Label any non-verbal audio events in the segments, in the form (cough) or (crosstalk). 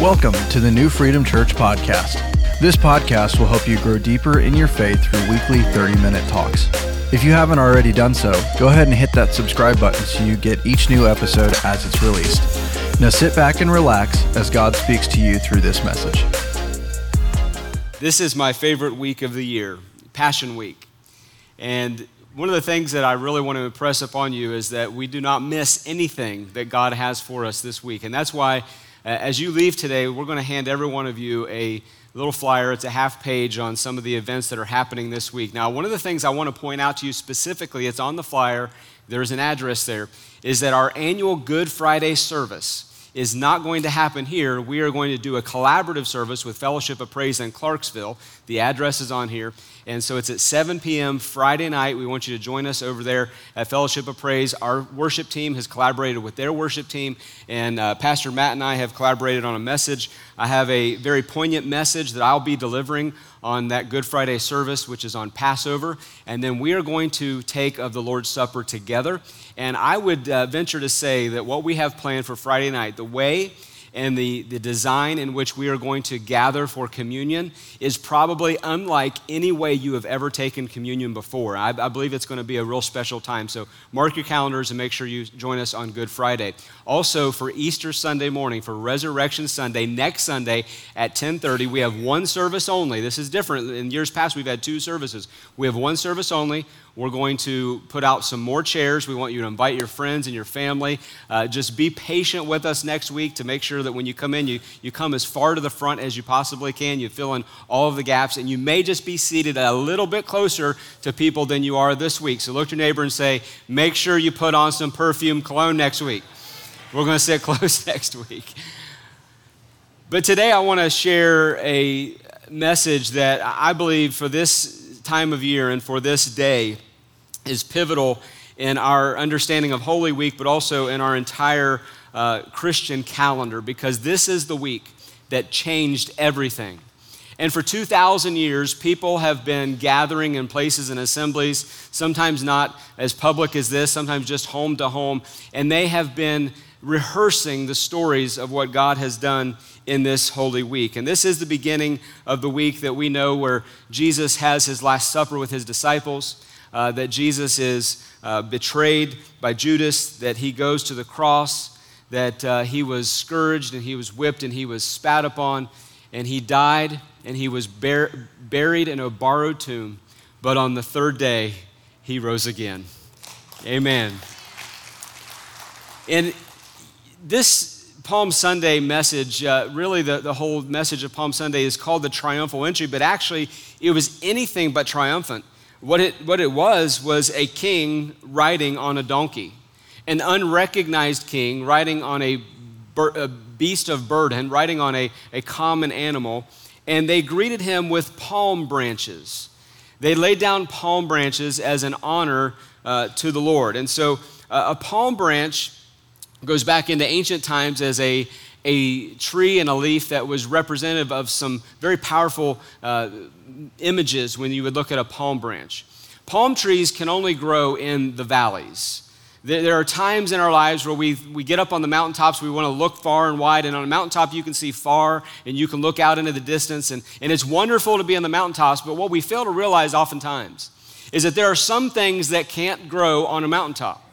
Welcome to the New Freedom Church podcast. This podcast will help you grow deeper in your faith through weekly 30 minute talks. If you haven't already done so, go ahead and hit that subscribe button so you get each new episode as it's released. Now sit back and relax as God speaks to you through this message. This is my favorite week of the year, Passion Week. And one of the things that I really want to impress upon you is that we do not miss anything that God has for us this week. And that's why, as you leave today, we're going to hand every one of you a little flyer. It's a half page on some of the events that are happening this week. Now, one of the things I want to point out to you specifically, it's on the flyer, there's an address there, is that our annual Good Friday service is not going to happen here. We are going to do a collaborative service with Fellowship of Praise in Clarksville. The address is on here. And so it's at 7 p.m. Friday night. We want you to join us over there at Fellowship of Praise. Our worship team has collaborated with their worship team, and uh, Pastor Matt and I have collaborated on a message. I have a very poignant message that I'll be delivering on that Good Friday service, which is on Passover. And then we are going to take of the Lord's Supper together. And I would uh, venture to say that what we have planned for Friday night, the way and the, the design in which we are going to gather for communion is probably unlike any way you have ever taken communion before. I, I, believe it's going to be a real special time. So mark your calendars and make sure you join us on Good Friday. Also for Easter Sunday morning, for Resurrection Sunday, next Sunday at 10:30, we have one service only. This is different. In years past, we've had two services. We have one service only. We're going to put out some more chairs. We want you to invite your friends and your family. Uh, just be patient with us next week to make sure that when you come in, you, you come as far to the front as you possibly can. You fill in all of the gaps, and you may just be seated a little bit closer to people than you are this week. So look at your neighbor and say, make sure you put on some perfume cologne next week. We're going to sit (laughs) close next week. But today I want to share a message that I believe for this time of year and for this day is pivotal in our understanding of Holy Week, but also in our entire uh, Christian calendar, because this is the week that changed everything. And for 2,000 years, people have been gathering in places and assemblies, sometimes not as public as this, sometimes just home to home, and they have been rehearsing the stories of what God has done in this Holy Week. And this is the beginning of the week that we know where Jesus has his Last Supper with his disciples uh, that Jesus is uh, betrayed by Judas, that he goes to the cross, that uh, he was scourged and he was whipped and he was spat upon, and he died and he was bur- buried in a borrowed tomb. But on the third day, he rose again. Amen. And this Palm Sunday message, uh, really the, the whole message of Palm Sunday is called the triumphal entry, but actually it was anything but triumphant. What it, what it was was a king riding on a donkey, an unrecognized king riding on a, a beast of burden, riding on a, a common animal, and they greeted him with palm branches. They laid down palm branches as an honor uh, to the Lord. And so uh, a palm branch goes back into ancient times as a, a tree and a leaf that was representative of some very powerful uh, images when you would look at a palm branch. Palm trees can only grow in the valleys. There are times in our lives where we, we get up on the mountaintops, we want to look far and wide, and on a mountaintop you can see far and you can look out into the distance, and, and it's wonderful to be on the mountaintops, but what we fail to realize oftentimes is that there are some things that can't grow on a mountaintop.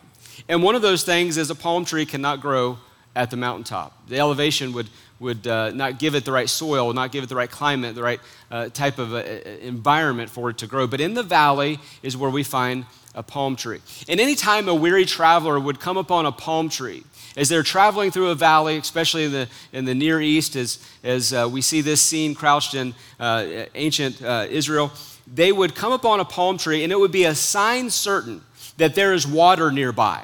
And one of those things is a palm tree cannot grow at the mountaintop. The elevation would, would uh, not give it the right soil, not give it the right climate, the right uh, type of uh, environment for it to grow. But in the valley is where we find a palm tree. And anytime a weary traveler would come upon a palm tree, as they're traveling through a valley, especially in the, in the Near East, as, as uh, we see this scene crouched in uh, ancient uh, Israel, they would come upon a palm tree and it would be a sign certain that there is water nearby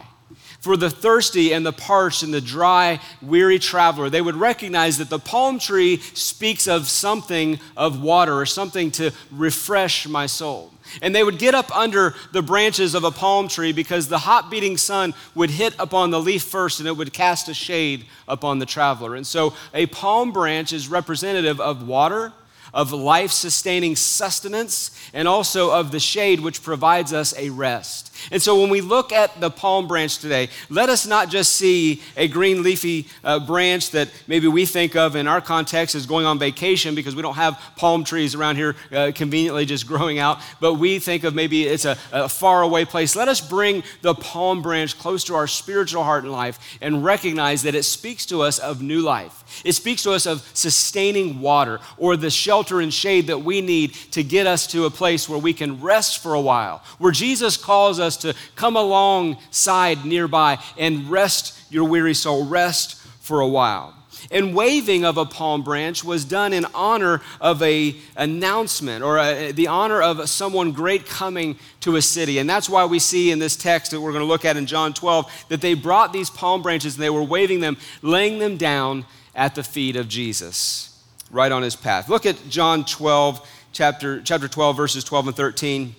for the thirsty and the parched and the dry, weary traveler, they would recognize that the palm tree speaks of something of water or something to refresh my soul. And they would get up under the branches of a palm tree because the hot beating sun would hit upon the leaf first and it would cast a shade upon the traveler. And so a palm branch is representative of water, of life sustaining sustenance, and also of the shade which provides us a rest. And so when we look at the palm branch today, let us not just see a green leafy uh, branch that maybe we think of in our context as going on vacation because we don't have palm trees around here uh, conveniently just growing out, but we think of maybe it's a, a far away place. Let us bring the palm branch close to our spiritual heart and life and recognize that it speaks to us of new life. It speaks to us of sustaining water or the shelter and shade that we need to get us to a place where we can rest for a while, where Jesus calls us to come alongside nearby and rest your weary soul, rest for a while. And waving of a palm branch was done in honor of a announcement or a, the honor of someone great coming to a city. And that's why we see in this text that we're going to look at in John 12 that they brought these palm branches and they were waving them, laying them down at the feet of Jesus, right on his path. Look at John 12, chapter, chapter 12, verses 12 and 13.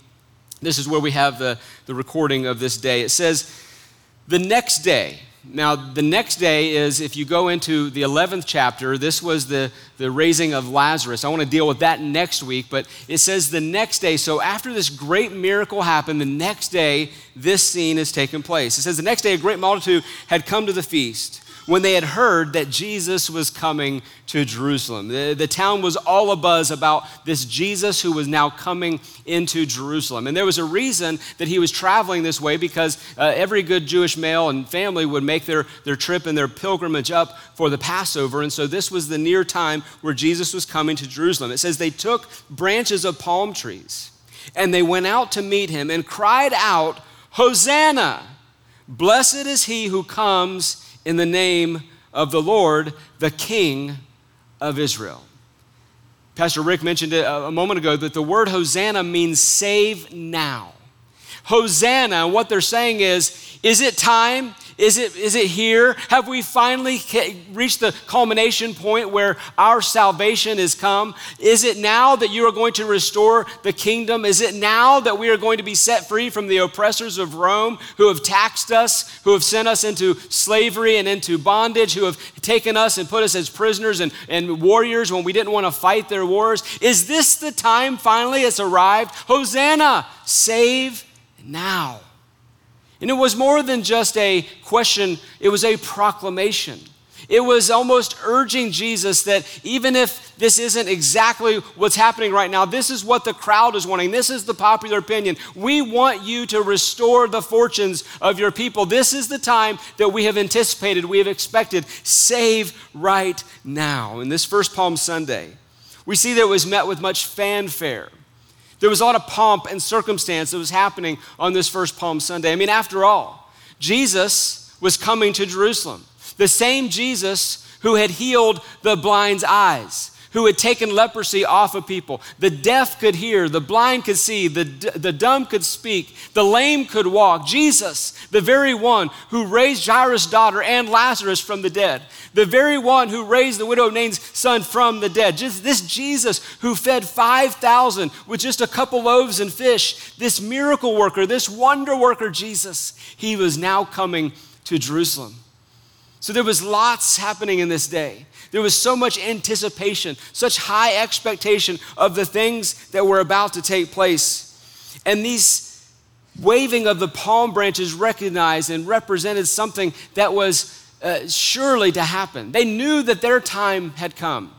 This is where we have the, the recording of this day. It says, The next day, now, the next day is if you go into the 11th chapter, this was the, the raising of Lazarus. I want to deal with that next week, but it says the next day. So, after this great miracle happened, the next day, this scene has taken place. It says the next day, a great multitude had come to the feast when they had heard that Jesus was coming to Jerusalem. The, the, town was all abuzz about this Jesus who was now coming into Jerusalem. And there was a reason that he was traveling this way because uh, every good Jewish male and family would make their, their trip and their pilgrimage up for the Passover. And so this was the near time where Jesus was coming to Jerusalem. It says they took branches of palm trees and they went out to meet him and cried out, Hosanna! Blessed is he who comes in the name of the Lord, the King of Israel. Pastor Rick mentioned it a moment ago that the word Hosanna means save now. Hosanna, what they're saying is, is it time? Is it, is it here? Have we finally reached the culmination point where our salvation is come? Is it now that you are going to restore the kingdom? Is it now that we are going to be set free from the oppressors of Rome who have taxed us, who have sent us into slavery and into bondage, who have taken us and put us as prisoners and, and warriors when we didn't want to fight their wars? Is this the time finally it's arrived? Hosanna, save now. And it was more than just a question, it was a proclamation. It was almost urging Jesus that even if this isn't exactly what's happening right now, this is what the crowd is wanting. This is the popular opinion. We want you to restore the fortunes of your people. This is the time that we have anticipated, we have expected. Save right now. In this first Palm Sunday, we see that it was met with much fanfare. There was a lot of pomp and circumstance that was happening on this first Palm Sunday. I mean, after all, Jesus was coming to Jerusalem. The same Jesus who had healed the blind's eyes, who had taken leprosy off of people. The deaf could hear, the blind could see, the, the dumb could speak, the lame could walk. Jesus, the very one who raised Jairus' daughter and Lazarus from the dead, the very one who raised the widow of Nain's son from the dead. Just this Jesus who fed 5,000 with just a couple loaves and fish, this miracle worker, this wonder worker, Jesus, he was now coming to Jerusalem. So there was lots happening in this day. There was so much anticipation, such high expectation of the things that were about to take place. And these waving of the palm branches recognized and represented something that was uh, surely to happen. They knew that their time had come.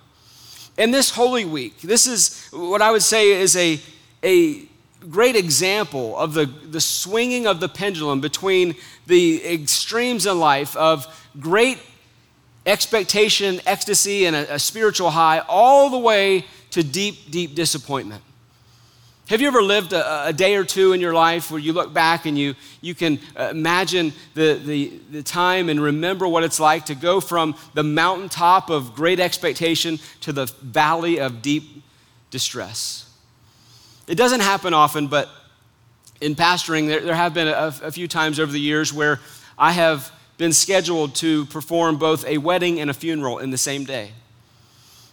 And this Holy Week, this is what I would say is a, a great example of the, the swinging of the pendulum between the extremes in life of great expectation, ecstasy, and a, a spiritual high, all the way to deep, deep disappointment. Have you ever lived a, a, day or two in your life where you look back and you, you can uh, imagine the, the, the time and remember what it's like to go from the mountaintop of great expectation to the valley of deep distress? It doesn't happen often, but in pastoring, there, there have been a, a few times over the years where I have been scheduled to perform both a wedding and a funeral in the same day.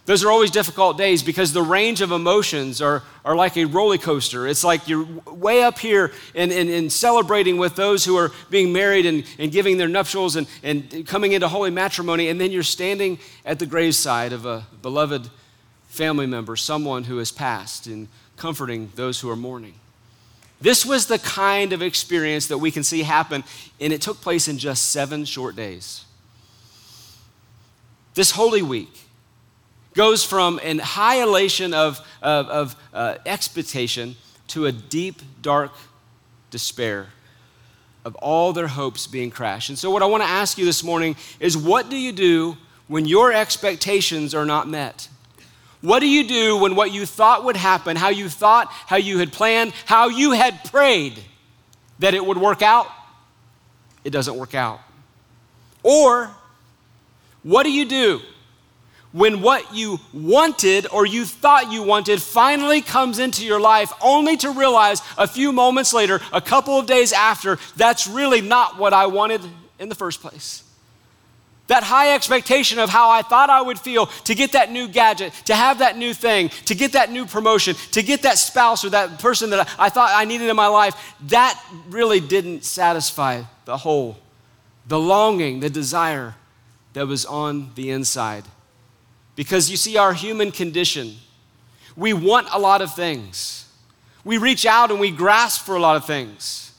Those are always difficult days because the range of emotions are, are like a roller coaster. It's like you're way up here and, and, and celebrating with those who are being married and, and giving their nuptials and, and coming into holy matrimony, and then you're standing at the graveside of a beloved family member, someone who has passed, and comforting those who are mourning. This was the kind of experience that we can see happen, and it took place in just seven short days. This Holy Week goes from an high elation of, of, of uh, expectation to a deep, dark despair of all their hopes being crashed. And so, what I want to ask you this morning is what do you do when your expectations are not met? What do you do when what you thought would happen, how you thought, how you had planned, how you had prayed that it would work out, it doesn't work out? Or what do you do when what you wanted or you thought you wanted finally comes into your life, only to realize a few moments later, a couple of days after, that's really not what I wanted in the first place? That high expectation of how I thought I would feel to get that new gadget, to have that new thing, to get that new promotion, to get that spouse or that person that I thought I needed in my life, that really didn't satisfy the whole, the longing, the desire that was on the inside. Because you see, our human condition, we want a lot of things. We reach out and we grasp for a lot of things.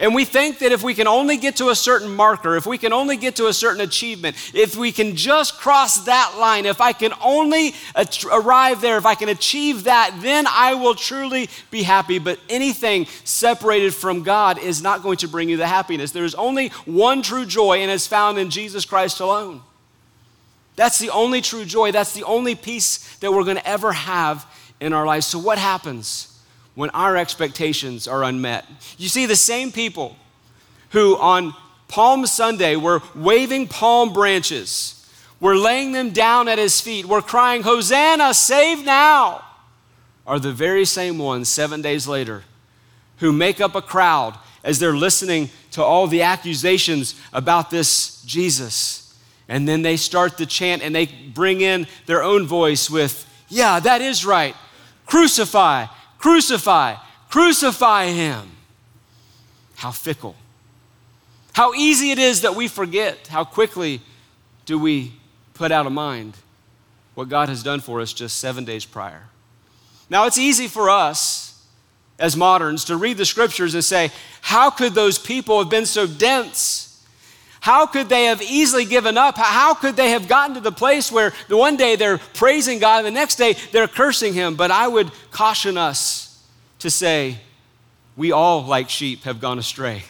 And we think that if we can only get to a certain marker, if we can only get to a certain achievement, if we can just cross that line, if I can only arrive there, if I can achieve that, then I will truly be happy. But anything separated from God is not going to bring you the happiness. There is only one true joy, and it's found in Jesus Christ alone. That's the only true joy. That's the only peace that we're going to ever have in our lives. So, what happens? When our expectations are unmet. You see, the same people who on Palm Sunday were waving palm branches, were laying them down at his feet, were crying, Hosanna, save now, are the very same ones seven days later who make up a crowd as they're listening to all the accusations about this Jesus. And then they start to chant and they bring in their own voice with, Yeah, that is right. Crucify, Crucify, crucify him. How fickle. How easy it is that we forget. How quickly do we put out of mind what God has done for us just seven days prior. Now, it's easy for us as moderns to read the scriptures and say, How could those people have been so dense? How could they have easily given up? How could they have gotten to the place where the one day they're praising God and the next day they're cursing Him? But I would caution us to say, we all, like sheep, have gone astray,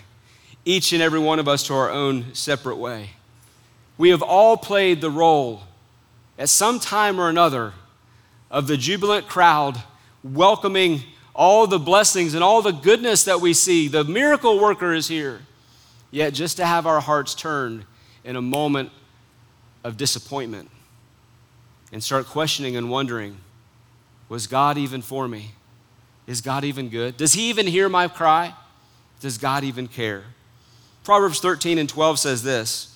each and every one of us to our own separate way. We have all played the role at some time or another of the jubilant crowd welcoming all the blessings and all the goodness that we see. The miracle worker is here. Yet, just to have our hearts turned in a moment of disappointment and start questioning and wondering was God even for me? Is God even good? Does He even hear my cry? Does God even care? Proverbs 13 and 12 says this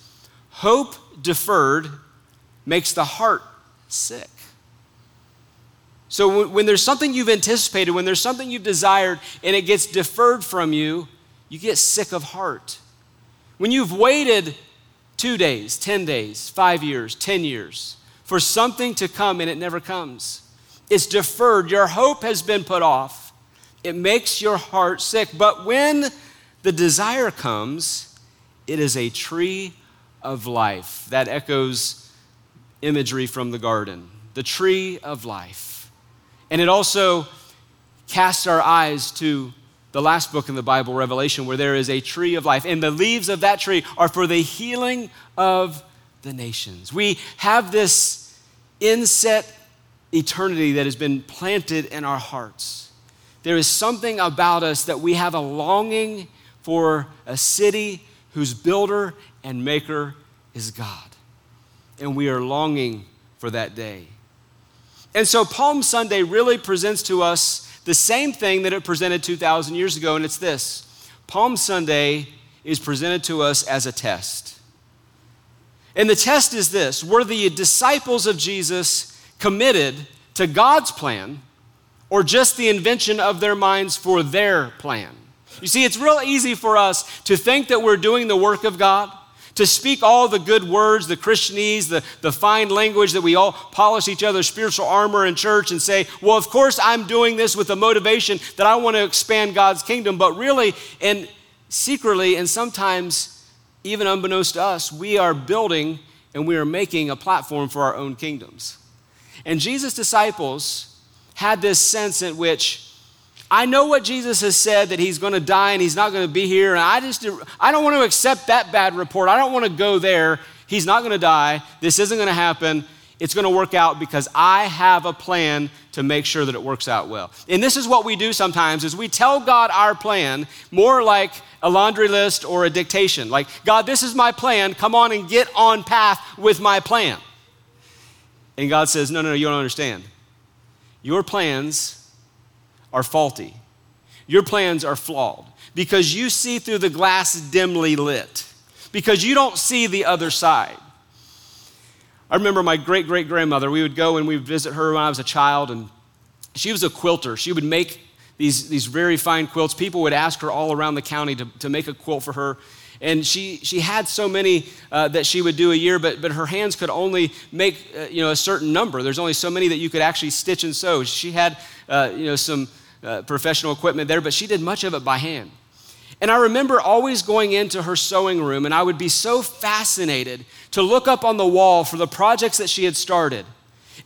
Hope deferred makes the heart sick. So when there's something you've anticipated, when there's something you've desired, and it gets deferred from you, you get sick of heart. When you've waited two days, 10 days, five years, 10 years for something to come and it never comes, it's deferred. Your hope has been put off. It makes your heart sick. But when the desire comes, it is a tree of life. That echoes imagery from the garden. The tree of life. And it also casts our eyes to the last book in the Bible, Revelation, where there is a tree of life, and the leaves of that tree are for the healing of the nations. We have this inset eternity that has been planted in our hearts. There is something about us that we have a longing for a city whose builder and maker is God. And we are longing for that day. And so Palm Sunday really presents to us the same thing that it presented 2,000 years ago, and it's this Palm Sunday is presented to us as a test. And the test is this were the disciples of Jesus committed to God's plan or just the invention of their minds for their plan? You see, it's real easy for us to think that we're doing the work of God, to speak all the good words, the Christianese, the, the fine language that we all polish each other's spiritual armor in church and say, well, of course I'm doing this with the motivation that I want to expand God's kingdom. But really, and secretly, and sometimes even unbeknownst to us, we are building and we are making a platform for our own kingdoms. And Jesus' disciples had this sense in which I know what Jesus has said that he's going to die and he's not going to be here. And I just, I don't want to accept that bad report. I don't want to go there. He's not going to die. This isn't going to happen. It's going to work out because I have a plan to make sure that it works out well. And this is what we do sometimes is we tell God our plan more like a laundry list or a dictation. Like, God, this is my plan. Come on and get on path with my plan. And God says, No, no, no, you don't understand. Your plans are faulty. Your plans are flawed because you see through the glass dimly lit, because you don't see the other side. I remember my great great grandmother, we would go and we would visit her when I was a child, and she was a quilter. She would make these, these very fine quilts. People would ask her all around the county to, to make a quilt for her. And she, she had so many uh, that she would do a year, but, but her hands could only make uh, you know, a certain number. There's only so many that you could actually stitch and sew. She had uh, you know, some uh, professional equipment there, but she did much of it by hand. And I remember always going into her sewing room, and I would be so fascinated to look up on the wall for the projects that she had started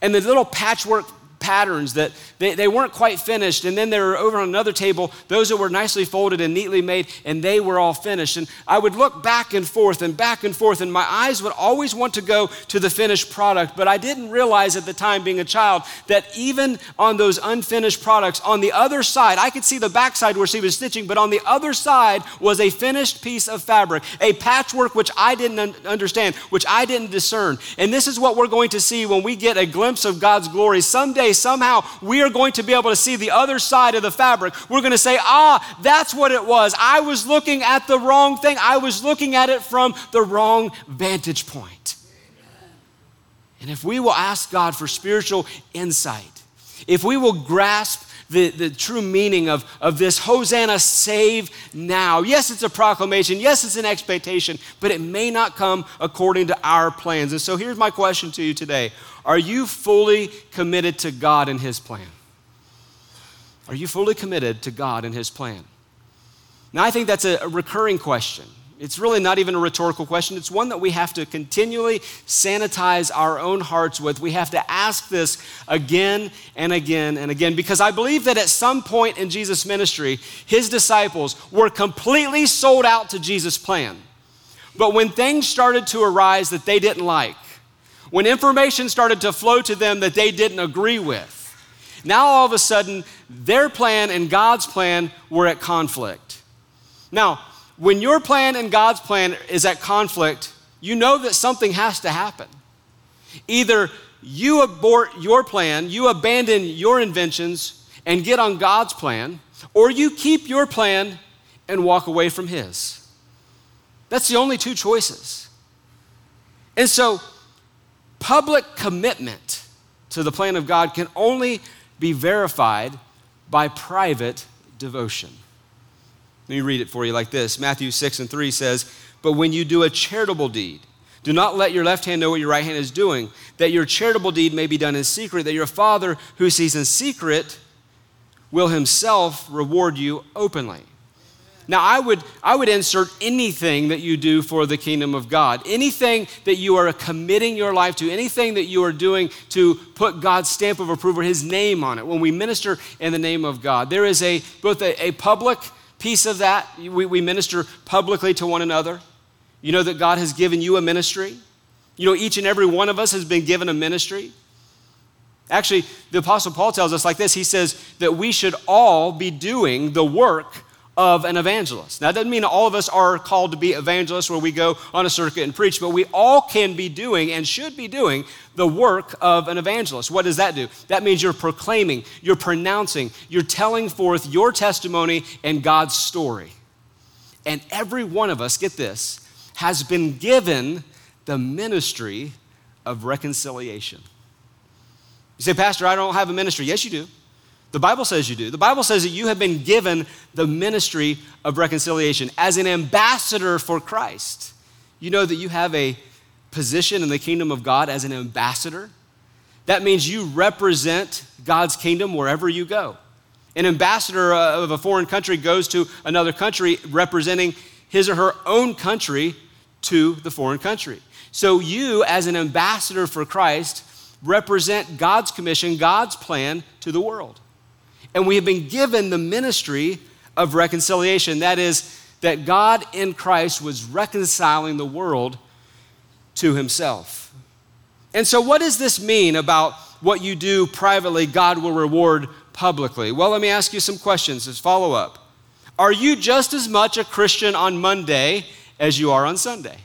and the little patchwork patterns that they, they weren't quite finished. And then they were over on another table, those that were nicely folded and neatly made, and they were all finished. And I would look back and forth and back and forth, and my eyes would always want to go to the finished product. But I didn't realize at the time, being a child, that even on those unfinished products, on the other side, I could see the backside where she was stitching, but on the other side was a finished piece of fabric, a patchwork which I didn't un- understand, which I didn't discern. And this is what we're going to see when we get a glimpse of God's glory. Someday, somehow, we are going to be able to see the other side of the fabric. We're going to say, ah, that's what it was. I was looking at the wrong thing, I was looking at it from the wrong vantage point. And if we will ask God for spiritual insight, if we will grasp the, the true meaning of, of this Hosanna, save now. Yes, it's a proclamation. Yes, it's an expectation, but it may not come according to our plans. And so here's my question to you today Are you fully committed to God and His plan? Are you fully committed to God and His plan? Now, I think that's a, recurring question. It's really not even a rhetorical question. It's one that we have to continually sanitize our own hearts with. We have to ask this again and again and again because I believe that at some point in Jesus' ministry, his disciples were completely sold out to Jesus' plan. But when things started to arise that they didn't like, when information started to flow to them that they didn't agree with, now all of a sudden their plan and God's plan were at conflict. Now, when your plan and God's plan is at conflict, you know that something has to happen. Either you abort your plan, you abandon your inventions and get on God's plan, or you keep your plan and walk away from His. That's the only two choices. And so, public commitment to the plan of God can only be verified by private devotion. Let me read it for you like this Matthew 6 and 3 says, But when you do a charitable deed, do not let your left hand know what your right hand is doing, that your charitable deed may be done in secret, that your Father who sees in secret will himself reward you openly. Now, I would, I would insert anything that you do for the kingdom of God, anything that you are committing your life to, anything that you are doing to put God's stamp of approval, His name on it, when we minister in the name of God. There is a, both a, a public piece of that. We, we minister publicly to one another. You know that God has given you a ministry. You know, each and every one of us has been given a ministry. Actually, the Apostle Paul tells us like this He says that we should all be doing the work of an evangelist. Now, that doesn't mean all of us are called to be evangelists where we go on a circuit and preach, but we all can be doing and should be doing the work of an evangelist. What does that do? That means you're proclaiming, you're pronouncing, you're telling forth your testimony and God's story. And every one of us, get this, has been given the ministry of reconciliation. You say, Pastor, I don't have a ministry. Yes, you do. The Bible says you do. The Bible says that you have been given the ministry of reconciliation as an ambassador for Christ. You know that you have a position in the kingdom of God as an ambassador? That means you represent God's kingdom wherever you go. An ambassador uh, of a foreign country goes to another country representing his or her own country to the foreign country. So, you, as an ambassador for Christ, represent God's commission, God's plan to the world. And we have been given the ministry of reconciliation. That is, that God in Christ was reconciling the world to himself. And so, what does this mean about what you do privately, God will reward publicly? Well, let me ask you some questions as follow up. Are you just as much a Christian on Monday as you are on Sunday?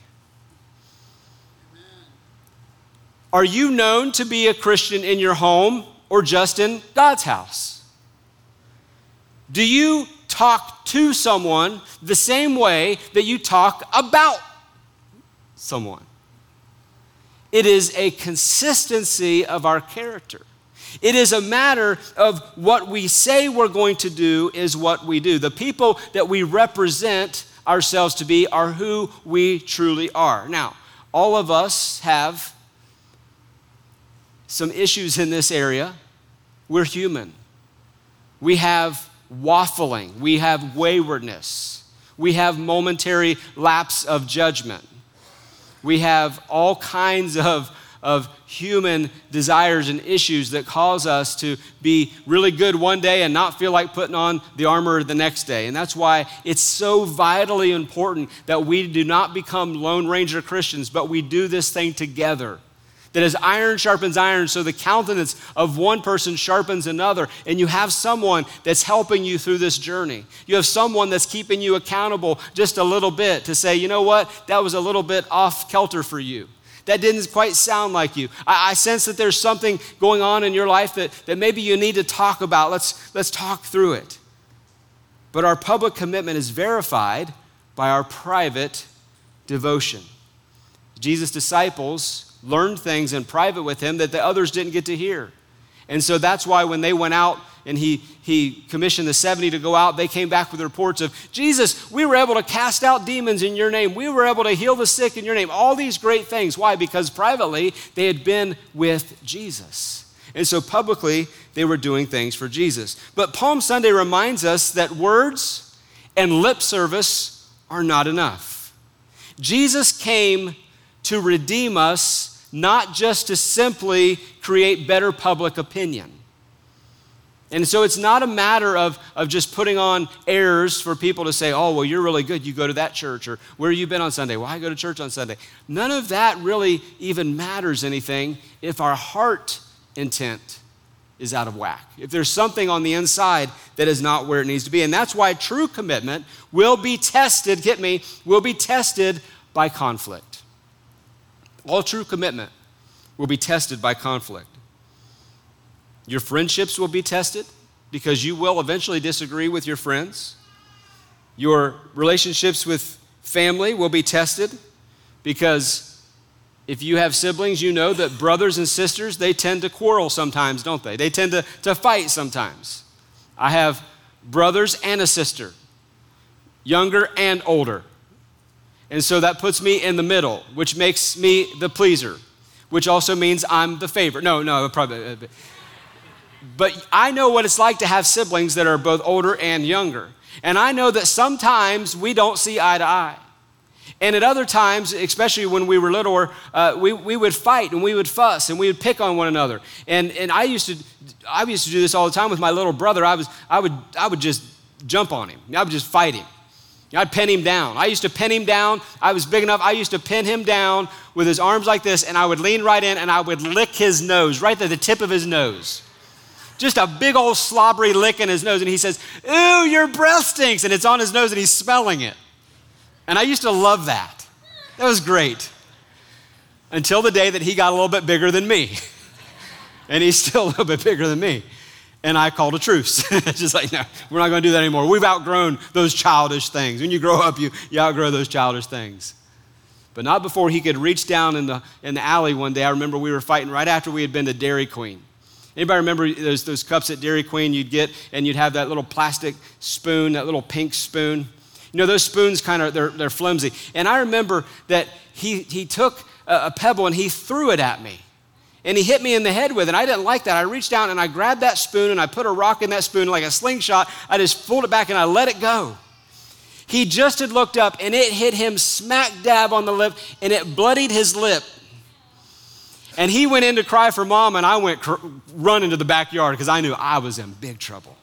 Are you known to be a Christian in your home or just in God's house? Do you talk to someone the same way that you talk about someone? It is a consistency of our character. It is a matter of what we say we're going to do is what we do. The people that we represent ourselves to be are who we truly are. Now, all of us have some issues in this area. We're human. We have waffling, we have waywardness, we have momentary lapse of judgment. We have all kinds of, of human desires and issues that cause us to be really good one day and not feel like putting on the armor the next day. And that's why it's so vitally important that we do not become Lone Ranger Christians, but we do this thing together that as iron sharpens iron, so the countenance of one person sharpens another. And you have someone that's helping you through this journey. You have someone that's keeping you accountable just a little bit to say, you know what, that was a little bit off kelter for you. That didn't quite sound like you. I, I sense that there's something going on in your life that, that maybe you need to talk about. Let's, let's talk through it. But our public commitment is verified by our private devotion. Jesus' disciples learned things in private with him that the others didn't get to hear. And so that's why when they went out and he, he commissioned the 70 to go out, they came back with reports of, Jesus, we were able to cast out demons in your name. We were able to heal the sick in your name. All these great things. Why? Because privately they had been with Jesus. And so publicly they were doing things for Jesus. But Palm Sunday reminds us that words and lip service are not enough. Jesus came to redeem us not just to simply create better public opinion. And so it's not a matter of, of just putting on airs for people to say, oh, well, you're really good. You go to that church. Or where you been on Sunday? Well, I go to church on Sunday. None of that really even matters anything if our heart intent is out of whack. If there's something on the inside that is not where it needs to be. And that's why true commitment will be tested, get me, will be tested by conflict. All true commitment will be tested by conflict. Your friendships will be tested because you will eventually disagree with your friends. Your relationships with family will be tested because if you have siblings, you know that brothers and sisters, they tend to quarrel sometimes, don't they? They tend to, to fight sometimes. I have brothers and a sister, younger and older. And so that puts me in the middle, which makes me the pleaser, which also means I'm the favorite. No, no, probably. Uh, but I know what it's like to have siblings that are both older and younger. And I know that sometimes we don't see eye to eye. And at other times, especially when we were littler, uh, we, we would fight and we would fuss and we would pick on one another. And, and I, used to, I used to do this all the time with my little brother. I, was, I, would, I would just jump on him, I would just fight him. I'd pin him down. I used to pin him down. I was big enough. I used to pin him down with his arms like this, and I would lean right in and I would lick his nose, right at the tip of his nose. Just a big old slobbery lick in his nose. And he says, Ooh, your breath stinks. And it's on his nose and he's smelling it. And I used to love that. That was great. Until the day that he got a little bit bigger than me. (laughs) and he's still a little bit bigger than me and I called a truce. (laughs) just like, no, we're not going to do that anymore. We've outgrown those childish things. When you grow up, you, you outgrow those childish things. But not before he could reach down in the, in the alley one day. I remember we were fighting right after we had been to Dairy Queen. Anybody remember those, those cups at Dairy Queen you'd get and you'd have that little plastic spoon, that little pink spoon? You know, those spoons kind of, they're, they're flimsy. And I remember that he, he took a, a pebble and he threw it at me. And he hit me in the head with it. And I didn't like that. I reached down and I grabbed that spoon and I put a rock in that spoon like a slingshot. I just pulled it back and I let it go. He just had looked up and it hit him smack dab on the lip and it bloodied his lip. And he went in to cry for mom, and I went cr- run into the backyard because I knew I was in big trouble.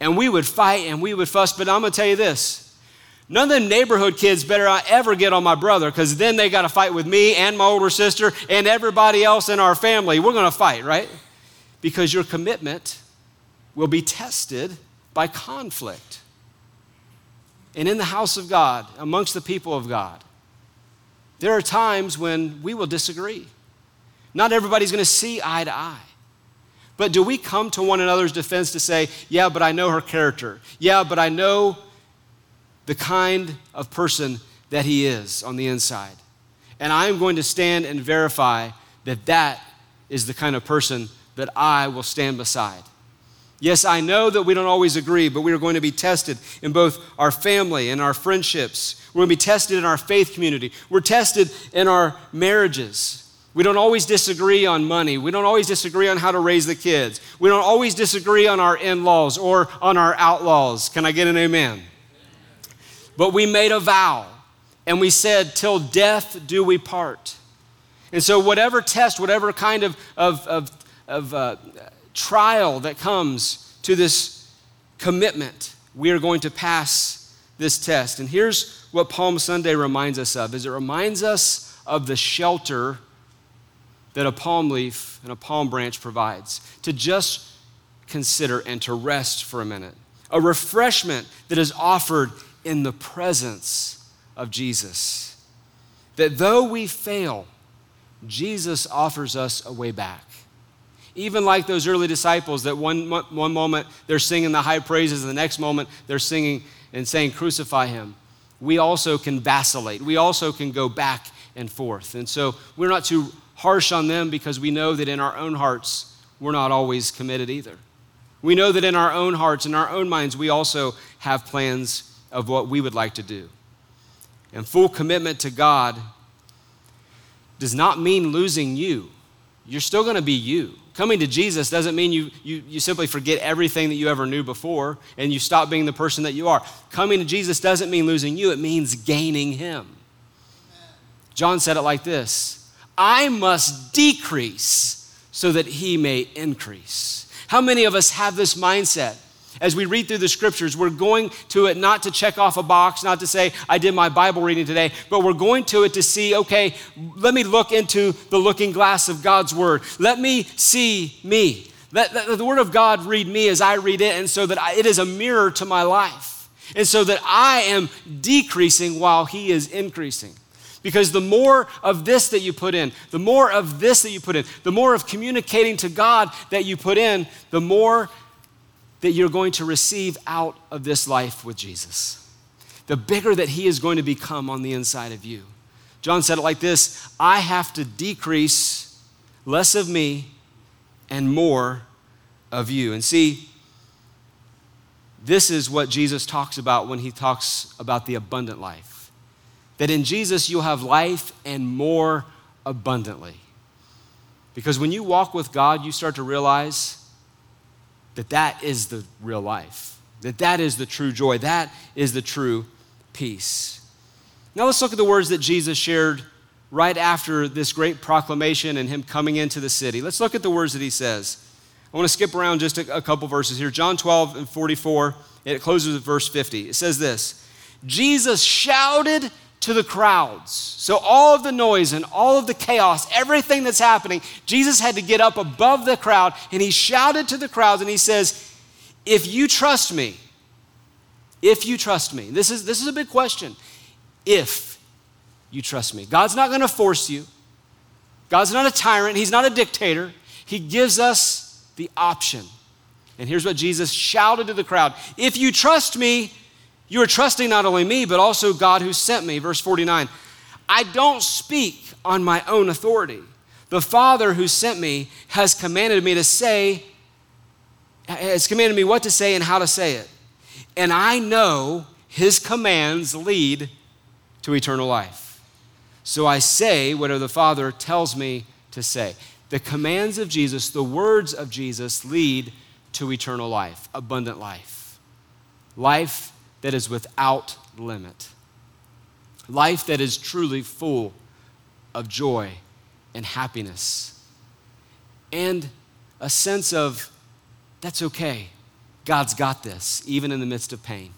And we would fight and we would fuss, but I'm gonna tell you this none of them neighborhood kids better not ever get on my brother because then they got to fight with me and my older sister and everybody else in our family. We're gonna fight, right? Because your commitment will be tested by conflict. And in the house of God, amongst the people of God, there are times when we will disagree. Not everybody's going to see eye to eye. But do we come to one another's defense to say, yeah, but I know her character. Yeah, but I know the kind of person that he is on the inside. And I'm going to stand and verify that that is the kind of person that I will stand beside. Yes, I know that we don't always agree, but we are going to be tested in both our family and our friendships. We're going to be tested in our faith community. We're tested in our marriages. We don't always disagree on money. We don't always disagree on how to raise the kids. We don't always disagree on our in laws or on our outlaws. Can I get an amen? But we made a vow and we said, Till death do we part. And so, whatever test, whatever kind of, of, of, of uh, trial that comes to this commitment, we are going to pass this test. And here's what Palm Sunday reminds us of is it reminds us of the shelter that a palm leaf and a palm branch provides to just consider and to rest for a minute. A refreshment that is offered in the presence of Jesus. That though we fail, Jesus offers us a way back. Even like those early disciples, that one, one moment they're singing the high praises, and the next moment they're singing and saying, Crucify him. We also can vacillate. We also can go back and forth. And so we're not too harsh on them because we know that in our own hearts, we're not always committed either. We know that in our own hearts, in our own minds, we also have plans of what we would like to do. And full commitment to God does not mean losing you. You're still going to be you. Coming to Jesus doesn't mean you, you, you simply forget everything that you ever knew before and you stop being the person that you are. Coming to Jesus doesn't mean losing you, it means gaining Him. John said it like this I must decrease so that He may increase. How many of us have this mindset? As we read through the scriptures, we're going to it not to check off a box, not to say, I did my Bible reading today, but we're going to it to see, okay, let me look into the looking glass of God's word. Let me see me. Let, let the word of God read me as I read it, and so that I, it is a mirror to my life. And so that I am decreasing while He is increasing. Because the more of this that you put in, the more of this that you put in, the more of communicating to God that you put in, the more that you're going to receive out of this life with Jesus. The bigger that He is going to become on the inside of you. John said it like this I have to decrease less of me and more of you. And see, this is what Jesus talks about when He talks about the abundant life. That in Jesus you'll have life and more abundantly. Because when you walk with God, you start to realize that that is the real life, that that is the true joy, that is the true peace. Now let's look at the words that Jesus shared right after this great proclamation and him coming into the city. Let's look at the words that he says. I want to skip around just a, a couple verses here. John 12 and 44, it closes with verse 50. It says this Jesus shouted to the crowds. So, all of the noise and all of the chaos, everything that's happening, Jesus had to get up above the crowd and he shouted to the crowds and he says, If you trust me, if you trust me, this is, this is a big question. If you trust me, God's not going to force you, God's not a tyrant, He's not a dictator. He gives us the option. And here's what Jesus shouted to the crowd If you trust me, you are trusting not only me, but also God who sent me. Verse 49 I don't speak on my own authority. The Father who sent me has commanded me to say, has commanded me what to say and how to say it. And I know his commands lead to eternal life. So I say whatever the Father tells me to say. The commands of Jesus, the words of Jesus lead to eternal life, abundant life. Life that is without limit. Life that is truly full of joy and happiness. And a sense of, that's okay. God's got this, even in the midst of pain.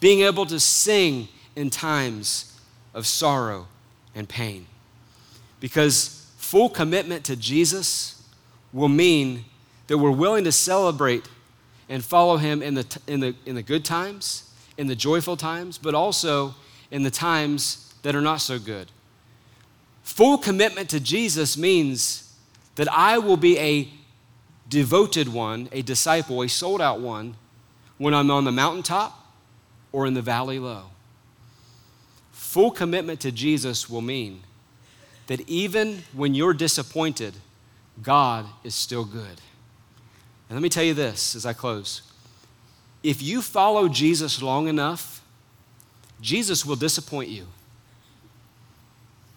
Being able to sing in times of sorrow and pain. Because full commitment to Jesus will mean that we're willing to celebrate and follow him in the, in the, in the good times, in the joyful times, but also in the times that are not so good. Full commitment to Jesus means that I will be a devoted one, a disciple, a sold out one, when I'm on the mountaintop or in the valley low. Full commitment to Jesus will mean that even when you're disappointed, God is still good. And let me tell you this as I close. If you follow Jesus long enough, Jesus will disappoint you.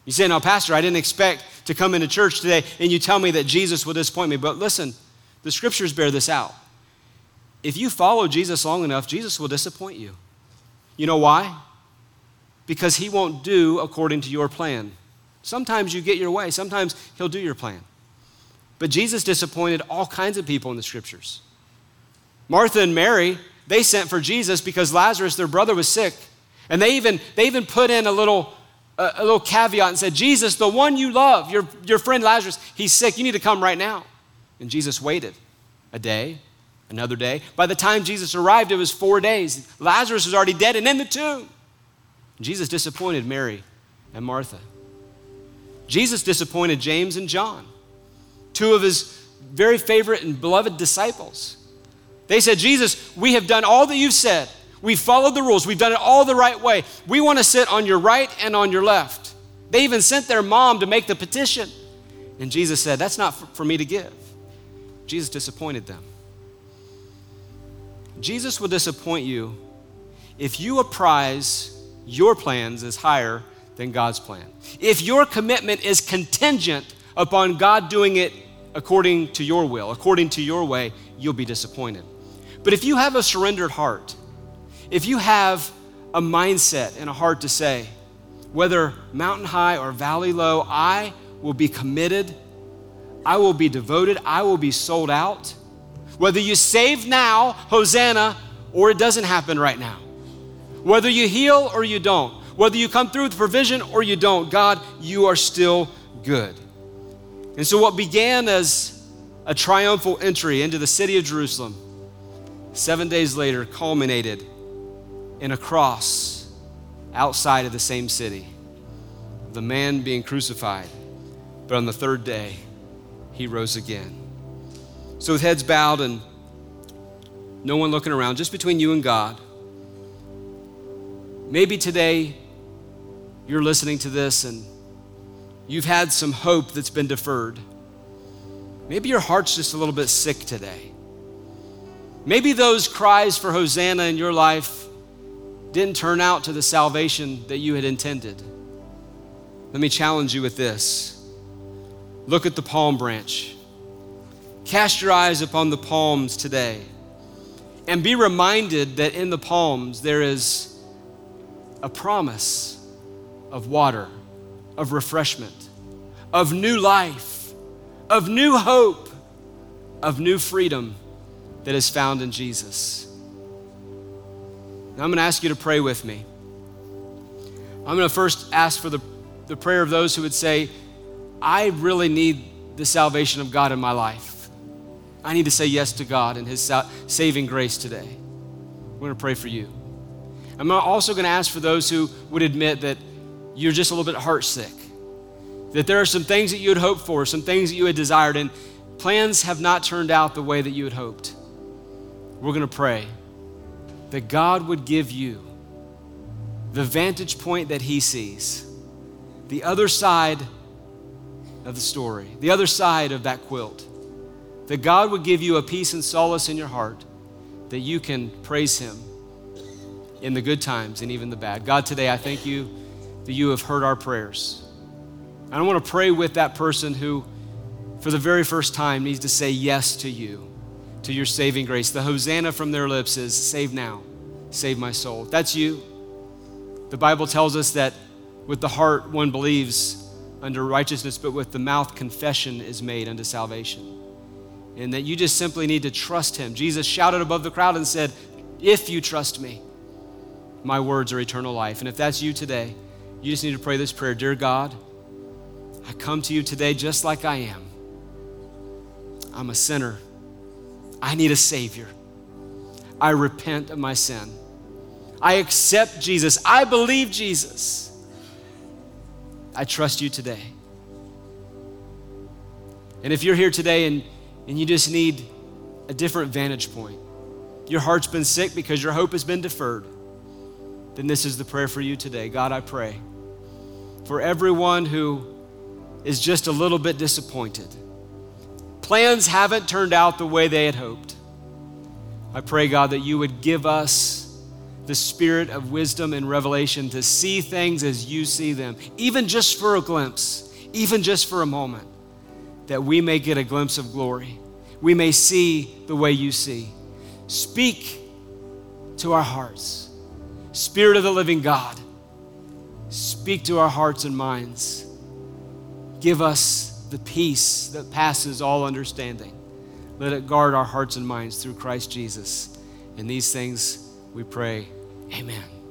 You say, now, Pastor, I didn't expect to come into church today and you tell me that Jesus will disappoint me. But listen, the scriptures bear this out. If you follow Jesus long enough, Jesus will disappoint you. You know why? Because he won't do according to your plan. Sometimes you get your way, sometimes he'll do your plan. But Jesus disappointed all kinds of people in the scriptures. Martha and Mary, they sent for Jesus because Lazarus, their brother, was sick. And they even, they even put in a little, a, a little caveat and said, Jesus, the one you love, your, your friend Lazarus, he's sick. You need to come right now. And Jesus waited a day, another day. By the time Jesus arrived, it was four days. Lazarus was already dead and in the tomb. Jesus disappointed Mary and Martha. Jesus disappointed James and John, two of his very favorite and beloved disciples. They said, Jesus, we have done all that you've said. We've followed the rules. We've done it all the right way. We want to sit on your right and on your left. They even sent their mom to make the petition. And Jesus said, That's not for me to give. Jesus disappointed them. Jesus will disappoint you if you apprise your plans as higher than God's plan. If your commitment is contingent upon God doing it according to your will, according to your way, you'll be disappointed. But if you have a surrendered heart, if you have a mindset and a heart to say, whether mountain high or valley low, I will be committed, I will be devoted, I will be sold out. Whether you save now, Hosanna, or it doesn't happen right now. Whether you heal or you don't, whether you come through with provision or you don't, God, you are still good. And so, what began as a triumphal entry into the city of Jerusalem, seven days later culminated in a cross outside of the same city, the man being crucified. But on the third day, he rose again. So, with heads bowed and no one looking around, just between you and God, maybe today you're listening to this and you've had some hope that's been deferred. Maybe your heart's just a little bit sick today. Maybe those cries for Hosanna in your life didn't turn out to the salvation that you had intended. Let me challenge you with this. Look at the palm branch. Cast your eyes upon the palms today and be reminded that in the palms there is a promise of water, of refreshment, of new life, of new hope, of new freedom that is found in Jesus. Now I'm going to ask you to pray with me. I'm going to first ask for the, the prayer of those who would say, I really need the salvation of God in my life. I need to say yes to God and His saving grace today. We're going to pray for you. I'm also going to ask for those who would admit that you're just a little bit heartsick. That there are some things that you had hoped for, some things that you had desired, and plans have not turned out the way that you had hoped. We're going to pray that God would give you the vantage point that He sees, the other side of the story, the other side of that quilt. That God would give you a peace and solace in your heart that you can praise Him in the good times and even the bad. God, today I thank you that you have heard our prayers. I want to pray with that person who, for the very first time, needs to say yes to you, to your saving grace. The Hosanna from their lips is save now, save my soul. That's you. The Bible tells us that with the heart one believes under righteousness, but with the mouth confession is made unto salvation. And that you just simply need to trust him. Jesus shouted above the crowd and said, If you trust me, my words are eternal life. And if that's you today, you just need to pray this prayer Dear God, I come to you today just like I am. I'm a sinner. I need a Savior. I repent of my sin. I accept Jesus. I believe Jesus. I trust you today. And if you're here today and, and you just need a different vantage point, your heart's been sick because your hope has been deferred, then this is the prayer for you today. God, I pray for everyone who is just a little bit disappointed. Plans haven't turned out the way they had hoped. I pray, God, that you would give us the spirit of wisdom and revelation to see things as you see them, even just for a glimpse, even just for a moment, that we may get a glimpse of glory. We may see the way you see. Speak to our hearts. Spirit of the living God, speak to our hearts and minds. Give us the peace that passes all understanding. Let it guard our hearts and minds through Christ Jesus. And these things we pray. Amen.